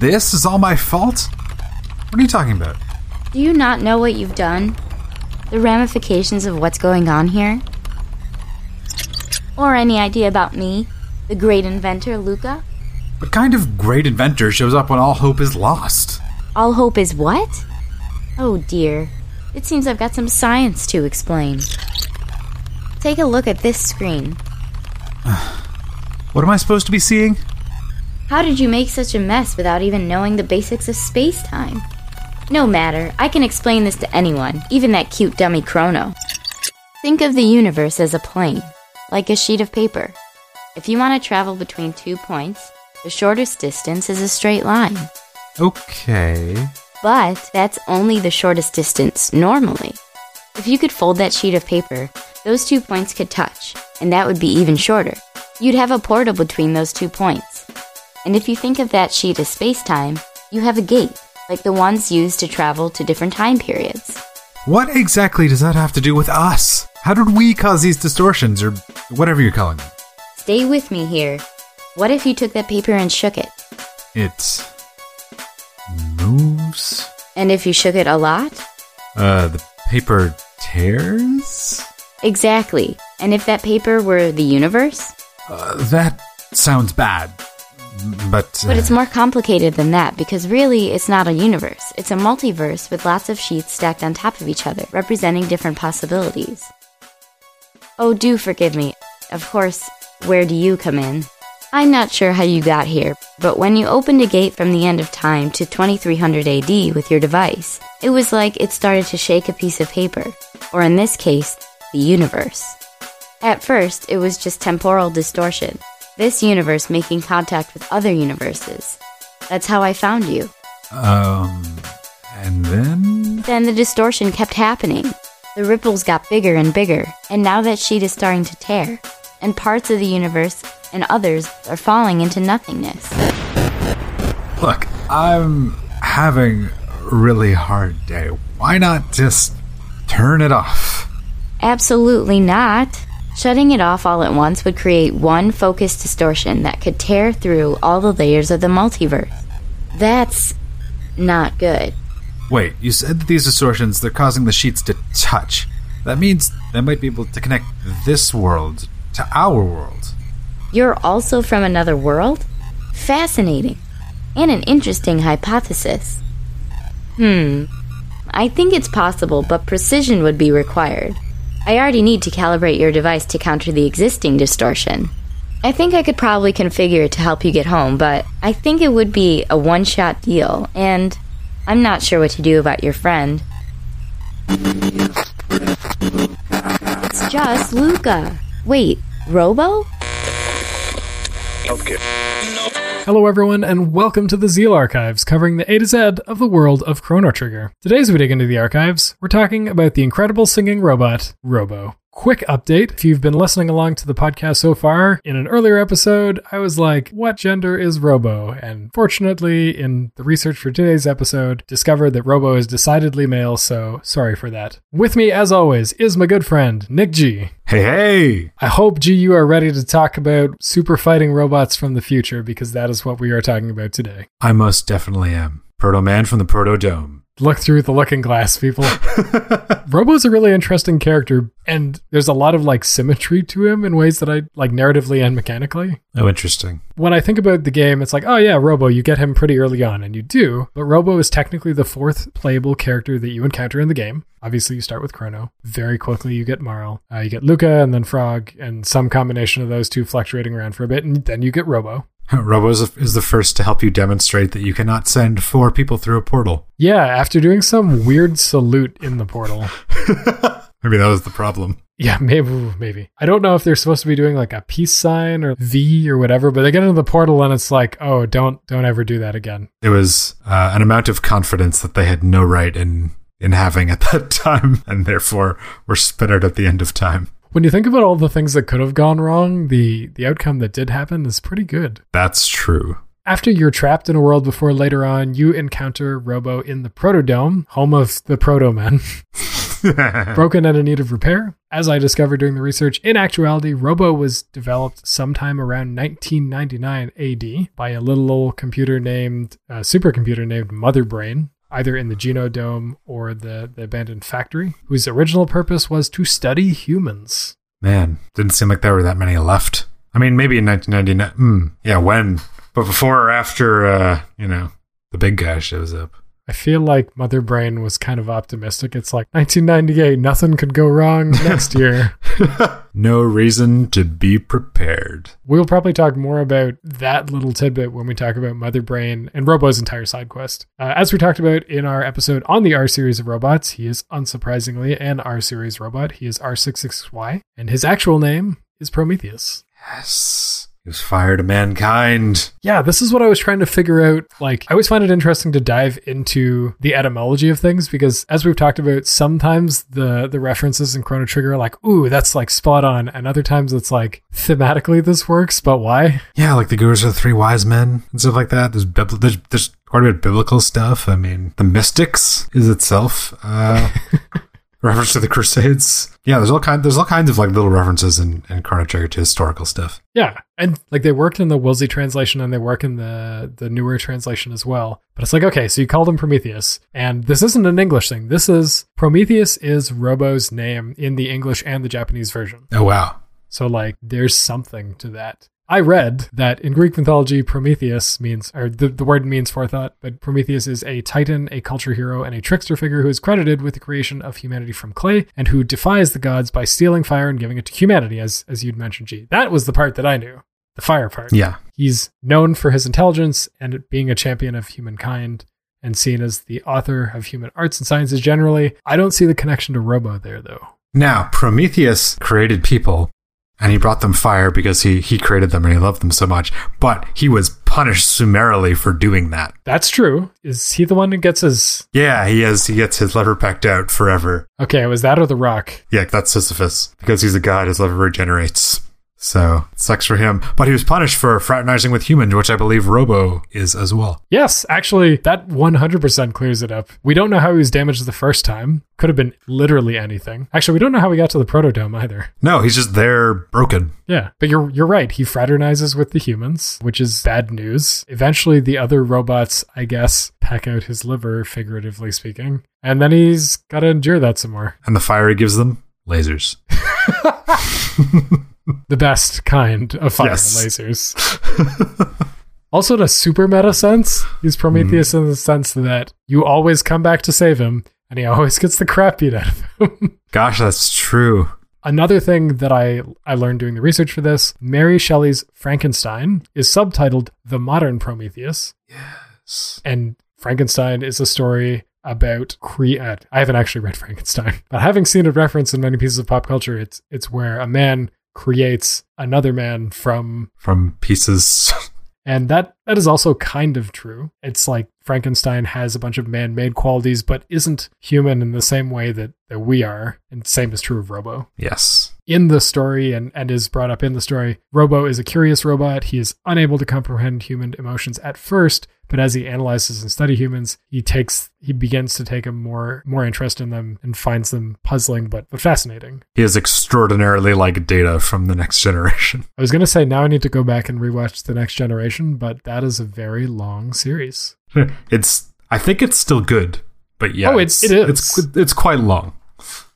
This is all my fault? What are you talking about? Do you not know what you've done? The ramifications of what's going on here? Or any idea about me, the great inventor, Lucca? What kind of great inventor shows up when all hope is lost? All hope is what? Oh dear. It seems I've got some science to explain. Take a look at this screen. What am I supposed to be seeing? How did you make such a mess without even knowing the basics of space time? No matter, I can explain this to anyone, even that cute dummy Chrono. Think of the universe as a plane, like a sheet of paper. If you want to travel between two points, the shortest distance is a straight line. Okay. But that's only the shortest distance normally. If you could fold that sheet of paper, those two points could touch, and that would be even shorter. You'd have a portal between those two points. And if you think of that sheet as space time, you have a gate, like the ones used to travel to different time periods. What exactly does that have to do with us? How did we cause these distortions, or whatever you're calling them? Stay with me here. What if you took that paper and shook it? It moves. And if you shook it a lot? Uh, the paper tears. Exactly. And if that paper were the universe? Uh, that sounds bad, but But uh, it's more complicated than that because really it's not a universe. It's a multiverse with lots of sheets stacked on top of each other, representing different possibilities. Oh, do forgive me. Of course, where do you come in? I'm not sure how you got here, but when you opened a gate from the end of time to 2300 AD with your device, it was like it started to shake a piece of paper, or in this case, the universe. At first, it was just temporal distortion, this universe making contact with other universes. That's how I found you. um, and then Then the distortion kept happening. The ripples got bigger and bigger, and now that sheet is starting to tear, and parts of the universe and others are falling into nothingness. look, I'm having a really hard day. Why not just turn it off? Absolutely not. Shutting it off all at once would create one focused distortion that could tear through all the layers of the multiverse. That's not good. Wait, you said that these distortions they're causing the sheets to touch. That means they might be able to connect this world to our world. You're also from another world? Fascinating. And an interesting hypothesis. Hmm. I think it's possible, but precision would be required. I already need to calibrate your device to counter the existing distortion. I think I could probably configure it to help you get home, but I think it would be a one shot deal, and I'm not sure what to do about your friend. It's just Lucca. Wait, Robo? Hello, everyone, and welcome to the Zeal Archives, covering the A to Z of the world of Chrono Trigger. Today, as we dig into the archives, we're talking about the incredible singing robot, Robo. Quick update if you've been listening along to the podcast so far, in an earlier episode, I was like, What gender is Robo? And fortunately, in the research for today's episode, discovered that Robo is decidedly male, so sorry for that. With me, as always, is my good friend, Nick G. Hey, hey! I hope, G, you are ready to talk about super fighting robots from the future because that is what we are talking about today. I most definitely am. Proto Man from the Proto Dome. Look through the looking glass, people. Robo's a really interesting character, and there's a lot of like symmetry to him in ways that I like narratively and mechanically. Oh, interesting. When I think about the game, it's like, oh yeah, Robo, you get him pretty early on, and you do, but Robo is technically the fourth playable character that you encounter in the game. Obviously, you start with Chrono. Very quickly, you get Marle. Uh, you get Lucca, and then Frog, and some combination of those two fluctuating around for a bit, and then you get Robo. Robo is is the first to help you demonstrate that you cannot send four people through a portal. Yeah, after doing some weird salute in the portal. Maybe that was the problem. Yeah, maybe, maybe. I don't know if they're supposed to be doing like a peace sign or V or whatever, but they get into the portal and it's like, oh, don't, don't ever do that again. It was uh, an amount of confidence that they had no right in in having at that time, and therefore were spit out at the end of time. When you think about all the things that could have gone wrong, the the outcome that did happen is pretty good. That's true. After you're trapped in a world before later on, you encounter Robo in the Protodome, home of the Proto Men. broken and in need of repair. As I discovered during the research, in actuality, Robo was developed sometime around 1999 AD by a little old computer named, uh, supercomputer named Mother Brain, either in the Genodome or the, the abandoned factory, whose original purpose was to study humans. Man, didn't seem like there were that many left. I mean, maybe in 1999. Mm, yeah, when? But before or after, uh, you know, the big guy shows up. I feel like Mother Brain was kind of optimistic. It's like 1998, nothing could go wrong next year. no reason to be prepared. We'll probably talk more about that little tidbit when we talk about Mother Brain and Robo's entire side quest. Uh, as we talked about in our episode on the R series of robots, he is unsurprisingly an R series robot. He is R66Y, and his actual name is Prometheus. Yes. Was fire to mankind. Yeah, this is what I was trying to figure out. Like, I always find it interesting to dive into the etymology of things because, as we've talked about, sometimes the the references in Chrono Trigger are like, "Ooh, that's like spot on," and other times it's like thematically this works, but why? Yeah, like the Gurus are the three wise men and stuff like that. There's bibl- there's, there's quite a bit of biblical stuff. I mean, the mystics is itself. Uh, reference to the Crusades. Yeah, there's all kind there's all kinds of like little references in, in Chrono Trigger to historical stuff. Yeah, and like they worked in the Woolsey translation and they work in the the newer translation as well. But it's like okay, so you called him Prometheus, and this isn't an English thing. This is Prometheus is Robo's name in the English and the Japanese version. Oh wow. So like there's something to that. I read that in Greek mythology, Prometheus means, or the, the word means forethought, but Prometheus is a titan, a culture hero, and a trickster figure who is credited with the creation of humanity from clay and who defies the gods by stealing fire and giving it to humanity, as, as you'd mentioned, G. That was the part that I knew, the fire part. Yeah. He's known for his intelligence and being a champion of humankind and seen as the author of human arts and sciences generally. I don't see the connection to Robo there, though. Now, Prometheus created people and he brought them fire because he he created them and he loved them so much. But he was punished summarily for doing that. That's true. Is he the one who gets his? Yeah, he is. He gets his lever packed out forever. Okay, was that or the Rock? Yeah, that's Sisyphus because he's a god. His lever regenerates. So it sucks for him. But he was punished for fraternizing with humans, which I believe Robo is as well. Yes, actually, that 100% clears it up. We don't know how he was damaged the first time. Could have been literally anything. Actually, we don't know how he got to the protodome either. No, he's just there broken. Yeah, but you're you're right. He fraternizes with the humans, which is bad news. Eventually, the other robots, I guess, peck out his liver, figuratively speaking, and then he's got to endure that some more. And the fire he gives them lasers. the best kind of fire Yes. lasers. also, in a super meta sense, he's Prometheus in the sense that you always come back to save him, and he always gets the crap beat out of him. Gosh, that's true. Another thing that I, I learned doing the research for this Mary Shelley's Frankenstein is subtitled The Modern Prometheus. Yes. And Frankenstein is a story about cre- uh, I haven't actually read Frankenstein, but having seen it referenced in many pieces of pop culture, it's it's where a man creates another man from From pieces. and that that is also kind of true. It's like Frankenstein has a bunch of man-made qualities but isn't human in the same way that, that we are. And same is true of Robo. yes. In the story and, and is brought up in the story, Robo is a curious robot. He is unable to comprehend human emotions at first, but as he analyzes and study humans, he takes he begins to take a more more interest in them and finds them puzzling but, but fascinating. He is extraordinarily like data from the next generation. I was gonna say now I need to go back and rewatch the next generation, but that is a very long series. It's I think it's still good, but yeah, Oh, it- it's, it is. It's it's quite long.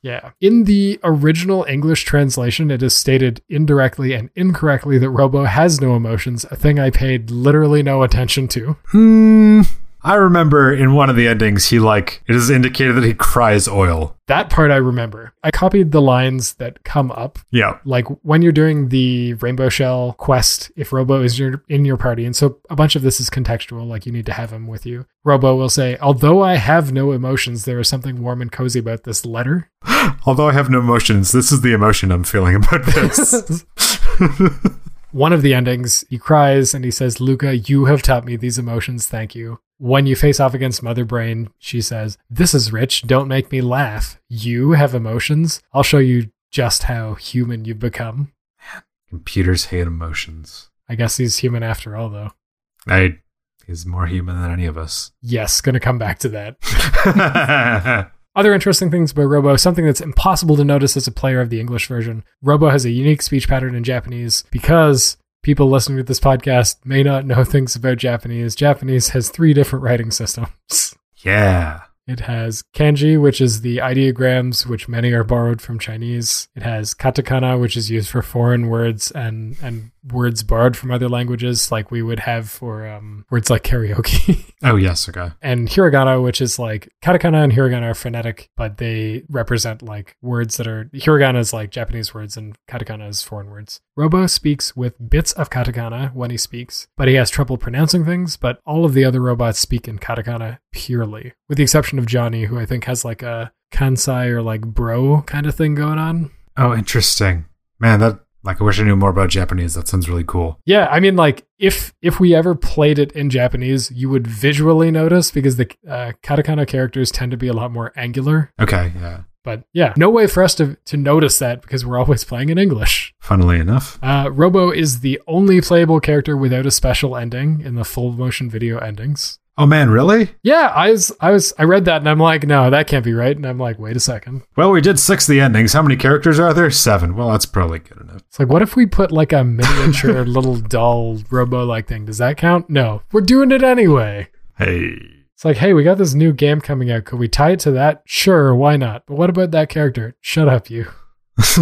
Yeah. In the original English translation, it is stated indirectly and incorrectly that Robo has no emotions, a thing I paid literally no attention to. Hmm. I remember in one of the endings, he like it is indicated that he cries oil. That part I remember. I copied the lines that come up. Yeah. Like when you're doing the Rainbow Shell quest, if Robo is your, in your party, and so a bunch of this is contextual, like you need to have him with you. Robo will say, Although I have no emotions, there is something warm and cozy about this letter. Although I have no emotions, this is the emotion I'm feeling about this. One of the endings, he cries and he says, Lucca, you have taught me these emotions. Thank you. When you face off against Mother Brain, she says, This is rich. Don't make me laugh. You have emotions. I'll show you just how human you've become. Computers hate emotions. I guess he's human after all, though. I he's more human than any of us. Yes, gonna come back to that. Other interesting things about Robo, something that's impossible to notice as a player of the English version. Robo has a unique speech pattern in Japanese because people listening to this podcast may not know things about Japanese. Japanese has three different writing systems. Yeah. It has kanji, which is the ideograms, which many are borrowed from Chinese. It has katakana, which is used for foreign words and, and words borrowed from other languages, like we would have for um, words like karaoke. Oh, yes. Okay. and hiragana, which is like katakana and hiragana are phonetic, but they represent like words that are hiragana is like Japanese words and katakana is foreign words. Robo speaks with bits of katakana when he speaks, but he has trouble pronouncing things. But all of the other robots speak in katakana purely, with the exception of Johnny, who I think has like a kansai or like bro kind of thing going on. Oh, interesting. Man, that, like, I wish I knew more about Japanese. That sounds really cool. Yeah, I mean, like if if we ever played it in Japanese, you would visually notice because the uh, katakana characters tend to be a lot more angular. Okay. Yeah. But yeah, no way for us to, to notice that because we're always playing in English. Funnily enough. Uh, Robo is the only playable character without a special ending in the full motion video endings. Oh, man, really? Yeah, I was, I was, I read that and I'm like, no, that can't be right. And I'm like, wait a second. Well, we did six the endings. How many characters are there? Seven. Well, that's probably good enough. It's like, what if we put like a miniature little doll Robo like thing? Does that count? No, we're doing it anyway. Hey. It's like, hey, we got this new game coming out. Could we tie it to that? Sure, why not? But what about that character? Shut up, you. this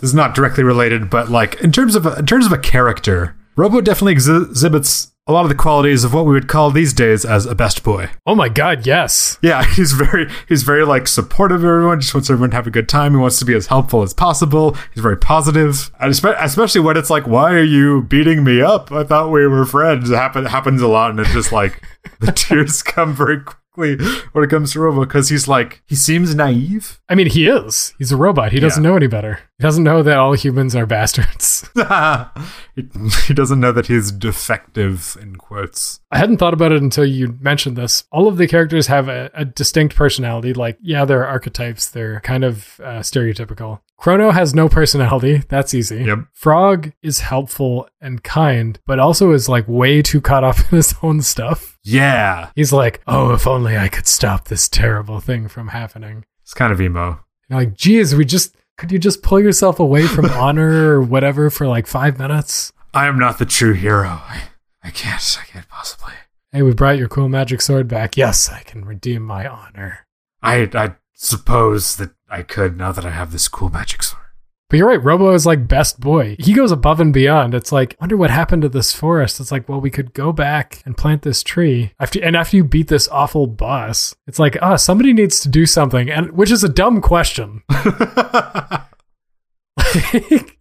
is not directly related, but like in terms of a, in terms of a character, Robo definitely exhibits a lot of the qualities of what we would call these days as a best boy. Oh my god, yes. Yeah, he's very he's very like supportive of everyone. Just wants everyone to have a good time. He wants to be as helpful as possible. He's very positive, and especially when it's like, "Why are you beating me up? I thought we were friends." It happen- happens a lot, and it's just like the tears come very quickly when it comes to Robo because he's like he seems naive. I mean, he is. He's a robot. He doesn't Yeah. know any better. He doesn't know that all humans are bastards. he, doesn't know that he's defective in quotes. I hadn't thought about it until you mentioned this. All of the characters have a, a distinct personality. Like, yeah, they're archetypes. They're kind of uh, stereotypical. Chrono has no personality. That's easy. Yep. Frog is helpful and kind, but also is like way too caught up in his own stuff. Yeah, He's like, oh, if only I could stop this terrible thing from happening. it's kind of emo. You're like, geez, we just could you just pull yourself away from honor or whatever for like five minutes? I am not the true hero. I, I can't. I can't possibly. Hey, we brought your cool magic sword back. Yes, I can redeem my honor. I I suppose that I could now that I have this cool magic sword. But you're right, Robo is like best boy. He goes above and beyond. It's like, wonder what happened to this forest. It's like, well, we could go back and plant this tree after, and after you beat this awful boss, it's like, ah, somebody needs to do something, and which is a dumb question. like,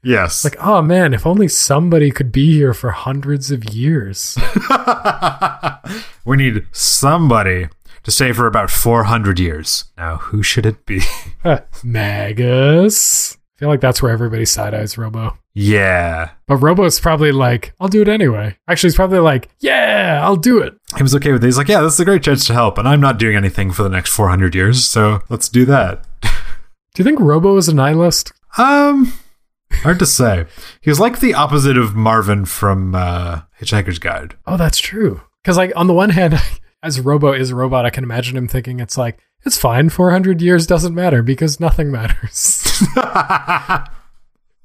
yes. like, oh man, if only somebody could be here for hundreds of years. we need somebody to stay for about 400 years. Now, who should it be? Magus. I feel like that's where everybody side eyes Robo. yeah. But Robo's probably like, I'll do it anyway. Actually, he's probably like, yeah, I'll do it. He was okay with it. He's like, yeah, this is a great chance to help, and I'm not doing anything for the next 400 years, so let's do that. Do you think Robo is a nihilist? Um, hard to say. He was like the opposite of Marvin from uh, Hitchhiker's Guide. Oh, that's true. Because, like, on the one hand, as Robo is a robot, I can imagine him thinking it's like, it's fine. 400 years doesn't matter because nothing matters.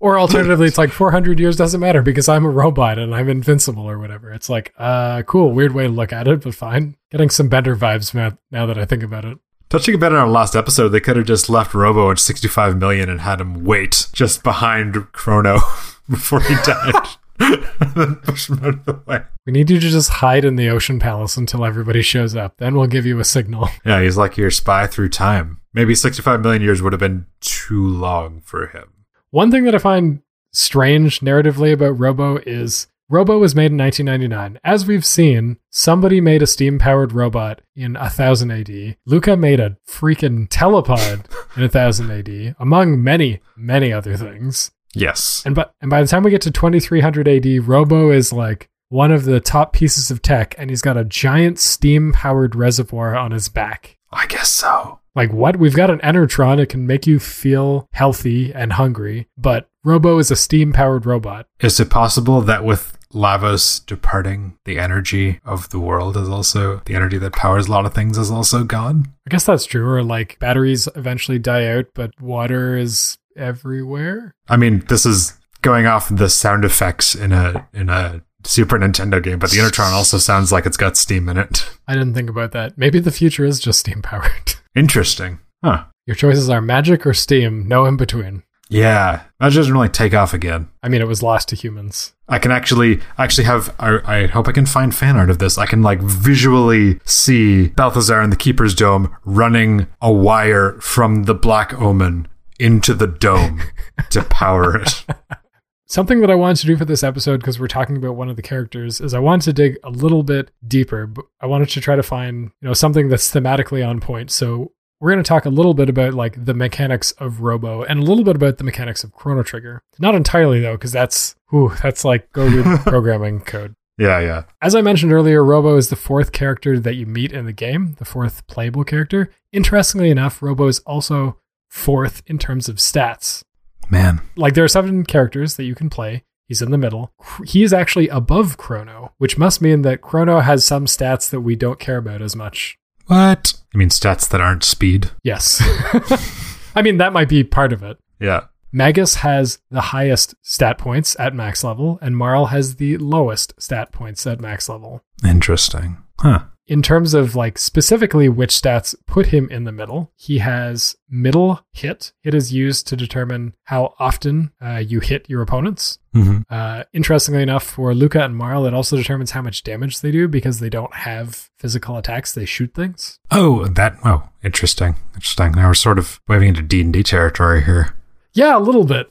or alternatively, it's like 400 years doesn't matter because I'm a robot and I'm invincible or whatever. It's like, uh, cool. Weird way to look at it, but fine. Getting some Bender vibes now, now that I think about it. Touching a bit on our last episode, they could have just left Robo at 65 million and had him wait just behind Chrono before he died. And then push him out of the way. We need you to just hide in the Ocean Palace until everybody shows up. Then we'll give you a signal. Yeah, he's like your spy through time. Maybe 65 million years would have been too long for him. One thing that I find strange narratively about Robo is Robo was made in 1999. As we've seen, somebody made a steam powered robot in 1000 AD. Lucca made a freaking telepod in 1000 AD, among many, many other things. Yes. And, but, and by the time we get to 2300 AD, Robo is like one of the top pieces of tech, and he's got a giant steam powered reservoir on his back. I guess so. Like what? We've got an Enertron. It can make you feel healthy and hungry, but Robo is a steam powered robot. Is it possible that with Lavos departing, the energy of the world is also the energy that powers a lot of things is also gone? I guess that's true. Or like batteries eventually die out, but water is everywhere. I mean, this is going off the sound effects in a in a Super Nintendo game, but the Enertron also sounds like it's got steam in it. I didn't think about that. Maybe the future is just steam powered. Interesting. Huh. Your choices are magic or steam, no in between. Yeah. That doesn't really take off again. I mean, it was lost to humans. I can actually actually have I, I hope I can find fan art of this. I can like visually see Belthasar in the Keeper's Dome running a wire from the Black Omen into the dome to power it. Something that I wanted to do for this episode, because we're talking about one of the characters, is I wanted to dig a little bit deeper. But I wanted to try to find, you know, something that's thematically on point. So we're going to talk a little bit about like the mechanics of Robo and a little bit about the mechanics of Chrono Trigger. Not entirely though, because that's whew, that's like go read programming code. Yeah, yeah. As I mentioned earlier, Robo is the fourth character that you meet in the game, the fourth playable character. Interestingly enough, Robo is also fourth in terms of stats. Man. Like there are seven characters that you can play. He's in the middle. He is actually above Chrono, which must mean that Chrono has some stats that we don't care about as much. What? You mean stats that aren't speed? Yes. I mean, that might be part of it. Yeah. Magus has the highest stat points at max level, and Marle has the lowest stat points at max level. Interesting. Huh. In terms of like specifically which stats put him in the middle, he has middle hit. It is used to determine how often uh, you hit your opponents. Mm-hmm. Uh, interestingly enough, for Lucca and Marle, it also determines how much damage they do because they don't have physical attacks; they shoot things. Oh, that. Oh, interesting. Interesting. Now we're sort of waving into D and D territory here. Yeah, a little bit,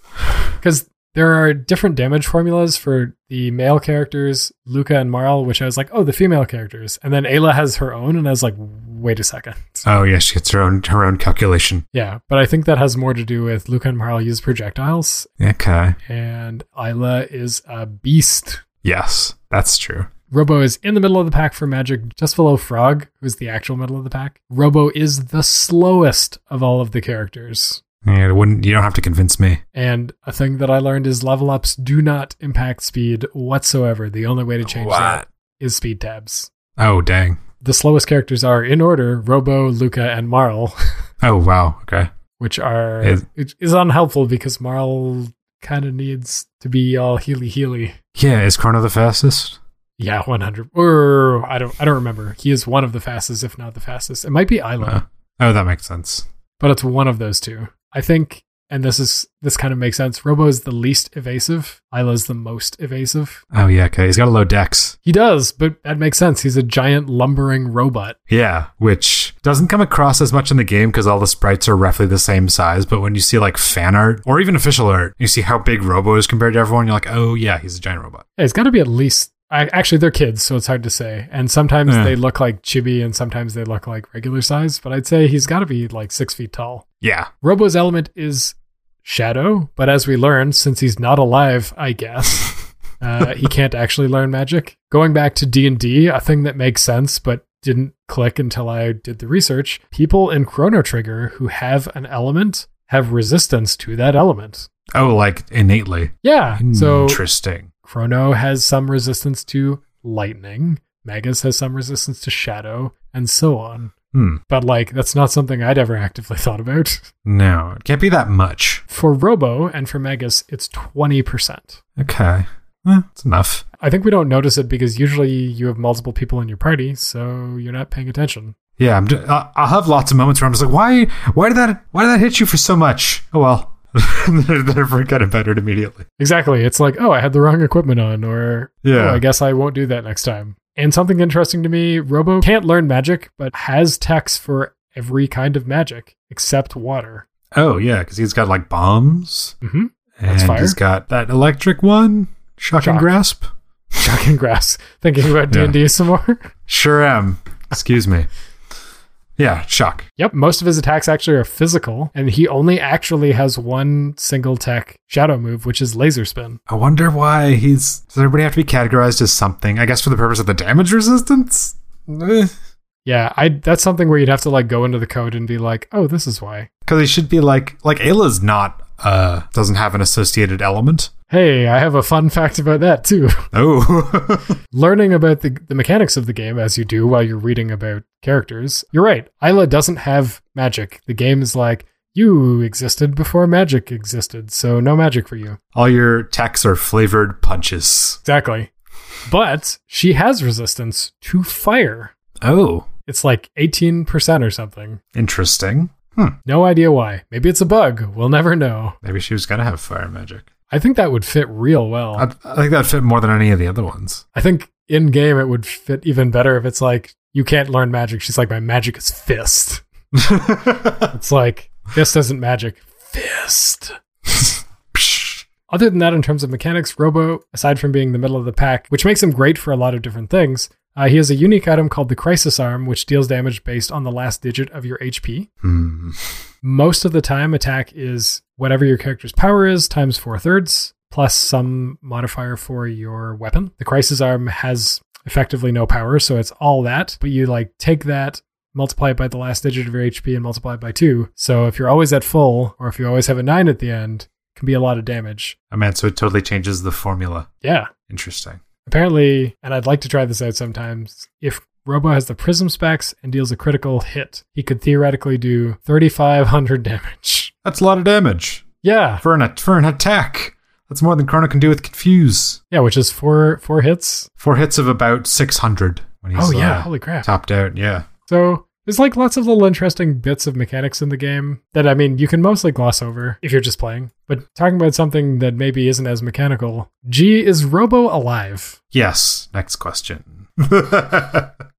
because there are different damage formulas for the male characters, Lucca and Marle, which I was like, oh, the female characters, and then Ayla has her own, and I was like, wait a second. Oh yeah, she gets her own her own calculation. Yeah, but I think that has more to do with Lucca and Marle use projectiles, Okay. and Ayla is a beast. Yes, that's true. Robo is in the middle of the pack for magic, just below Frog, who's the actual middle of the pack. Robo is the slowest of all of the characters. Yeah, it wouldn't. You don't have to convince me. And a thing that I learned is level ups do not impact speed whatsoever. The only way to change that is speed tabs. Oh dang. The slowest characters are in order Robo, Lucca, and Marle, Oh wow. Okay. which are Is- it is unhelpful because Marle kind of needs to be all healy healy. Yeah. Is Chrono the fastest? Yeah, one hundred. Or I don't I don't remember. He is one of the fastest, if not the fastest. It might be Ayla, Uh, oh, that makes sense. but it's one of those two. I think, and this is this kind of makes sense. Robo is the least evasive. Ayla's the most evasive. Oh yeah. Okay. He's got a low dex. He does, but that makes sense. He's a giant lumbering robot. Yeah, which doesn't come across as much in the game because all the sprites are roughly the same size. But when you see like fan art or even official art, you see how big Robo is compared to everyone. You're like, oh yeah, he's a giant robot. Yeah, he's got to be at least. I, actually, they're kids, so it's hard to say. And sometimes Yeah. they look like chibi, and sometimes they look like regular size. But I'd say he's got to be like six feet tall. Yeah. Robo's element is shadow, but as we learned, since he's not alive, I guess uh, he can't actually learn magic. Going back to D and D, a thing that makes sense, but didn't click until I did the research. People in Chrono Trigger who have an element have resistance to that element. Oh, like innately. Yeah, so Interesting. Chrono has some resistance to lightning. Magus has some resistance to shadow, and so on. Hmm. But like, that's not something I'd ever actively thought about. No, it can't be that much. For Robo and for Magus, it's 20%. Okay. Eh, it's enough. I think we don't notice it because usually you have multiple people in your party, so you're not paying attention. Yeah, I'm just, I'll have lots of moments where I'm just like, why, why did that, why did that hit you for so much? Oh well, then I forget about it immediately. Exactly. It's like, oh, I had the wrong equipment on, or Yeah. oh, I guess I won't do that next time. And something interesting to me Robo can't learn magic, but has techs for every kind of magic except water. Oh yeah, because he's got like bombs, Mm-hmm. and That's fire. he's got that electric one, shock, and grasp. Shock. and grasp. Thinking about D&D some more. Sure am. Excuse me. Yeah, shock. Yep, most of his attacks actually are physical, and he only actually has one single tech shadow move, which is laser spin. I wonder why he's. Does everybody have to be categorized as something? I guess for the purpose of the damage resistance. Eh. Yeah, I that's something where you'd have to like go into the code and be like, "Oh, this is why." Because he should be like like Ayla's not uh doesn't have an associated element. Hey, I have a fun fact about that too. Oh. Learning about the, the mechanics of the game as you do while you're reading about characters. You're right. Ayla doesn't have magic. The game is like, you existed before magic existed, so no magic for you. All your attacks are flavored punches. Exactly. But she has resistance to fire. Oh. It's like 18% or something. Interesting. Hmm. No idea why. Maybe it's a bug. We'll never know. Maybe she was gonna have fire magic. I think that would fit real well. I, I think that'd fit more than any of the other ones. I think in game it would fit even better if it's like you can't learn magic. She's like, my magic is fist. It's like fist isn't magic. Fist. Other than that, in terms of mechanics, Robo, aside from being the middle of the pack, which makes him great for a lot of different things, uh, he has a unique item called the Crisis Arm, which deals damage based on the last digit of your HP. Hmm. Most of the time, attack is whatever your character's power is times four thirds, plus some modifier for your weapon. The Crisis Arm has effectively no power, so it's all that, but you like take that, multiply it by the last digit of your HP, and multiply it by two. So if you're always at full, or if you always have a nine at the end, can be a lot of damage. Oh mean, so it totally changes the formula. Yeah. Interesting. Apparently, and I'd like to try this out sometimes, if Robo has the Prism specs and deals a critical hit, he could theoretically do 3,500 damage. That's a lot of damage Yeah. for an for an attack. That's more than Chrono can do with Confuse. Yeah, which is four four hits. Four hits of about six hundred when he's oh yeah, uh, holy crap. topped out. Yeah. So there's like lots of little interesting bits of mechanics in the game that I mean you can mostly gloss over if you're just playing. But talking about something that maybe isn't as mechanical, G is Robo alive? Yes. Next question.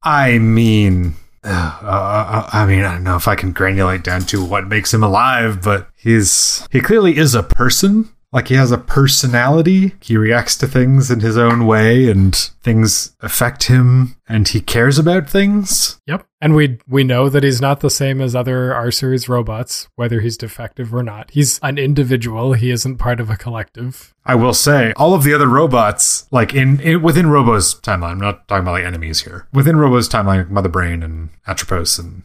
I mean, uh, uh, I mean, I don't know if I can granulate down to what makes him alive, but he's he clearly is a person. Like he has a personality. He reacts to things in his own way, and things affect him, and he cares about things. Yep. And we we know that he's not the same as other R series robots, whether he's defective or not. He's an individual. He isn't part of a collective. I will say, all of the other robots, like in, in within Robo's timeline, I'm not talking about like enemies here. Within Robo's timeline, Mother Brain and Atropos and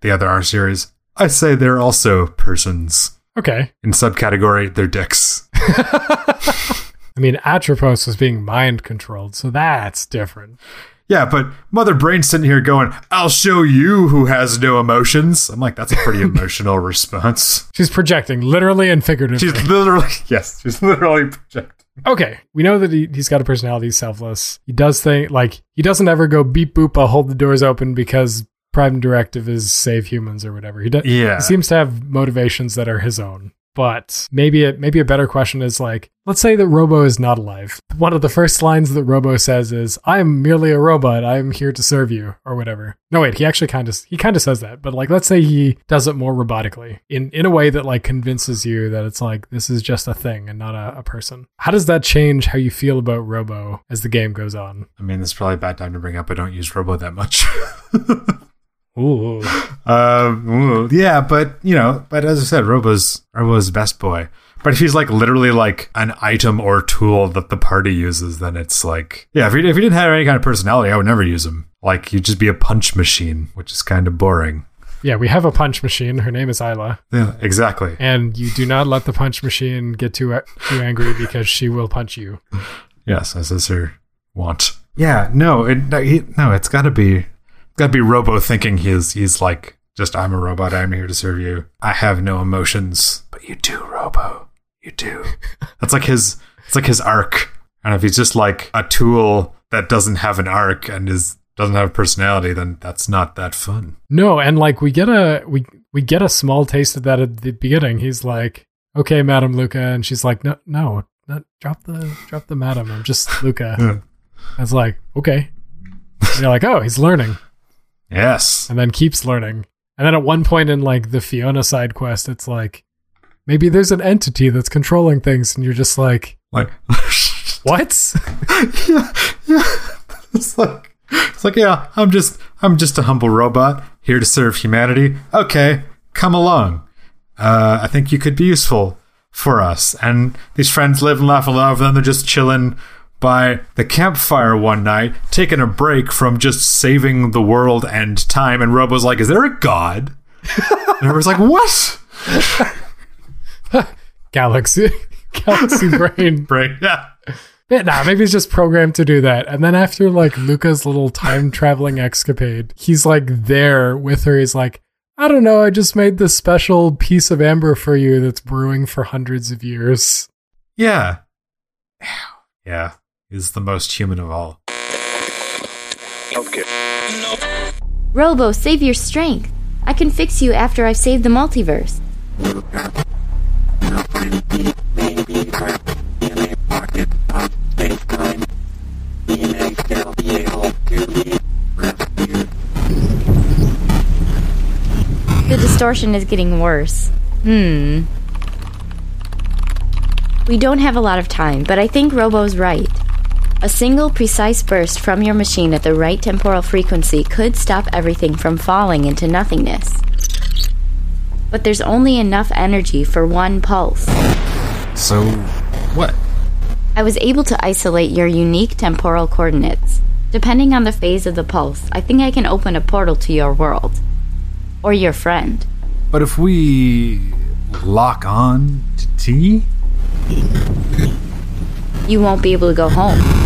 the other R series, I say they're also persons. Okay. In subcategory, they're dicks. I mean, Atropos was being mind controlled, so that's different. Yeah, but Mother Brain's sitting here going, I'll show you who has no emotions. I'm like, that's a pretty emotional response. She's projecting, literally and figuratively. She's literally, yes, she's literally projecting. Okay, we know that he, he's got a personality, he's selfless. He does think like he doesn't ever go beep boop, I'll hold the doors open because prime directive is save humans or whatever. He does. Yeah. He seems to have motivations that are his own. But maybe a, maybe a better question is like, let's say that Robo is not alive. One of the first lines that Robo says is, "I am merely a robot. I am here to serve you," or whatever. No, wait, he actually kind of he kind of says that. But like, let's say he does it more robotically in in a way that like convinces you that it's like this is just a thing and not a, a person. How does that change how you feel about Robo as the game goes on? I mean, this is probably a bad time to bring up. I don't use Robo that much. Ooh, Um, ooh, yeah, but you know, but as I said, Robo's Robo's best boy. But if he's like literally like an item or tool that the party uses, then it's like, yeah, if he, if he didn't have any kind of personality, I would never use him. Like he'd just be a punch machine, which is kind of boring. yeah, we have a punch machine. Her name is Ayla. Yeah, exactly. and you do not let the punch machine get too too angry because she will punch you. Yes, as is her want. Yeah, no, it, no, he, no, it's got to be, got to be Robo thinking he's he's like just I'm a robot. I'm here to serve you. I have no emotions, but you do, Robo. You do. That's like his. It's like his arc. And if he's just like a tool that doesn't have an arc and is doesn't have a personality, then that's not that fun. No, and like we get a we we get a small taste of that at the beginning. He's like, "Okay, Madam Lucca," and she's like, "No, no, no drop the drop the Madam. I'm just Lucca." Yeah. I was like, "Okay." And you're like, "Oh, he's learning," Yes. and then keeps learning. And then at one point in like the Fiona side quest, it's like maybe there's an entity that's controlling things, and you're just like, Like. "What?" yeah, yeah. It's like it's like yeah, I'm just I'm just a humble robot here to serve humanity. Okay, come along. Uh, I think you could be useful for us. And these friends live and laugh and love, and then they're just chilling, by the campfire one night, taking a break from just saving the world and time. And Robo's like, Is there a god? and everyone's like, What? Galaxy, Galaxy Brain. Brain. Yeah. Yeah, nah, maybe he's just programmed to do that. And then after like Lucca's little time traveling escapade, he's like there with her. He's like, I don't know, I just made this special piece of amber for you that's brewing for hundreds of years. Yeah. Yeah. He's the most human of all. Robo, save your strength. I can fix you after I've saved the multiverse. The distortion is getting worse. Hmm. We don't have a lot of time, but I think Robo's right. A single precise burst from your machine at the right temporal frequency could stop everything from falling into nothingness. But there's only enough energy for one pulse. So, what? I was able to isolate your unique temporal coordinates. Depending on the phase of the pulse, I think I can open a portal to your world. Or your friend. But if we lock on to T? You won't be able to go home.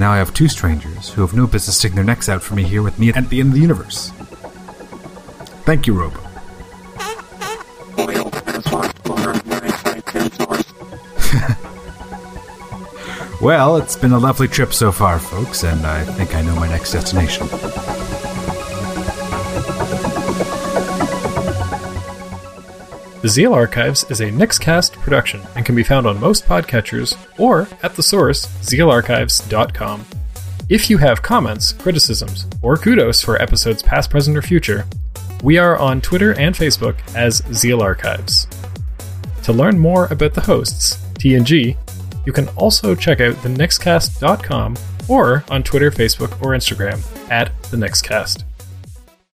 And now I have two strangers who have no business sticking their necks out for me here with me at the end of the universe. Thank you, Robo. Well, it's been a lovely trip so far, folks, and I think I know my next destination. The Zeal Archives is a Nickscast production and can be found on most podcatchers or at the source, zealarchives.com. If you have comments, criticisms, or kudos for episodes past, present, or future, we are on Twitter and Facebook as Zeal Archives. To learn more about the hosts, TNG, you can also check out thenickscast.com or on Twitter, Facebook, or Instagram at the Nickscast.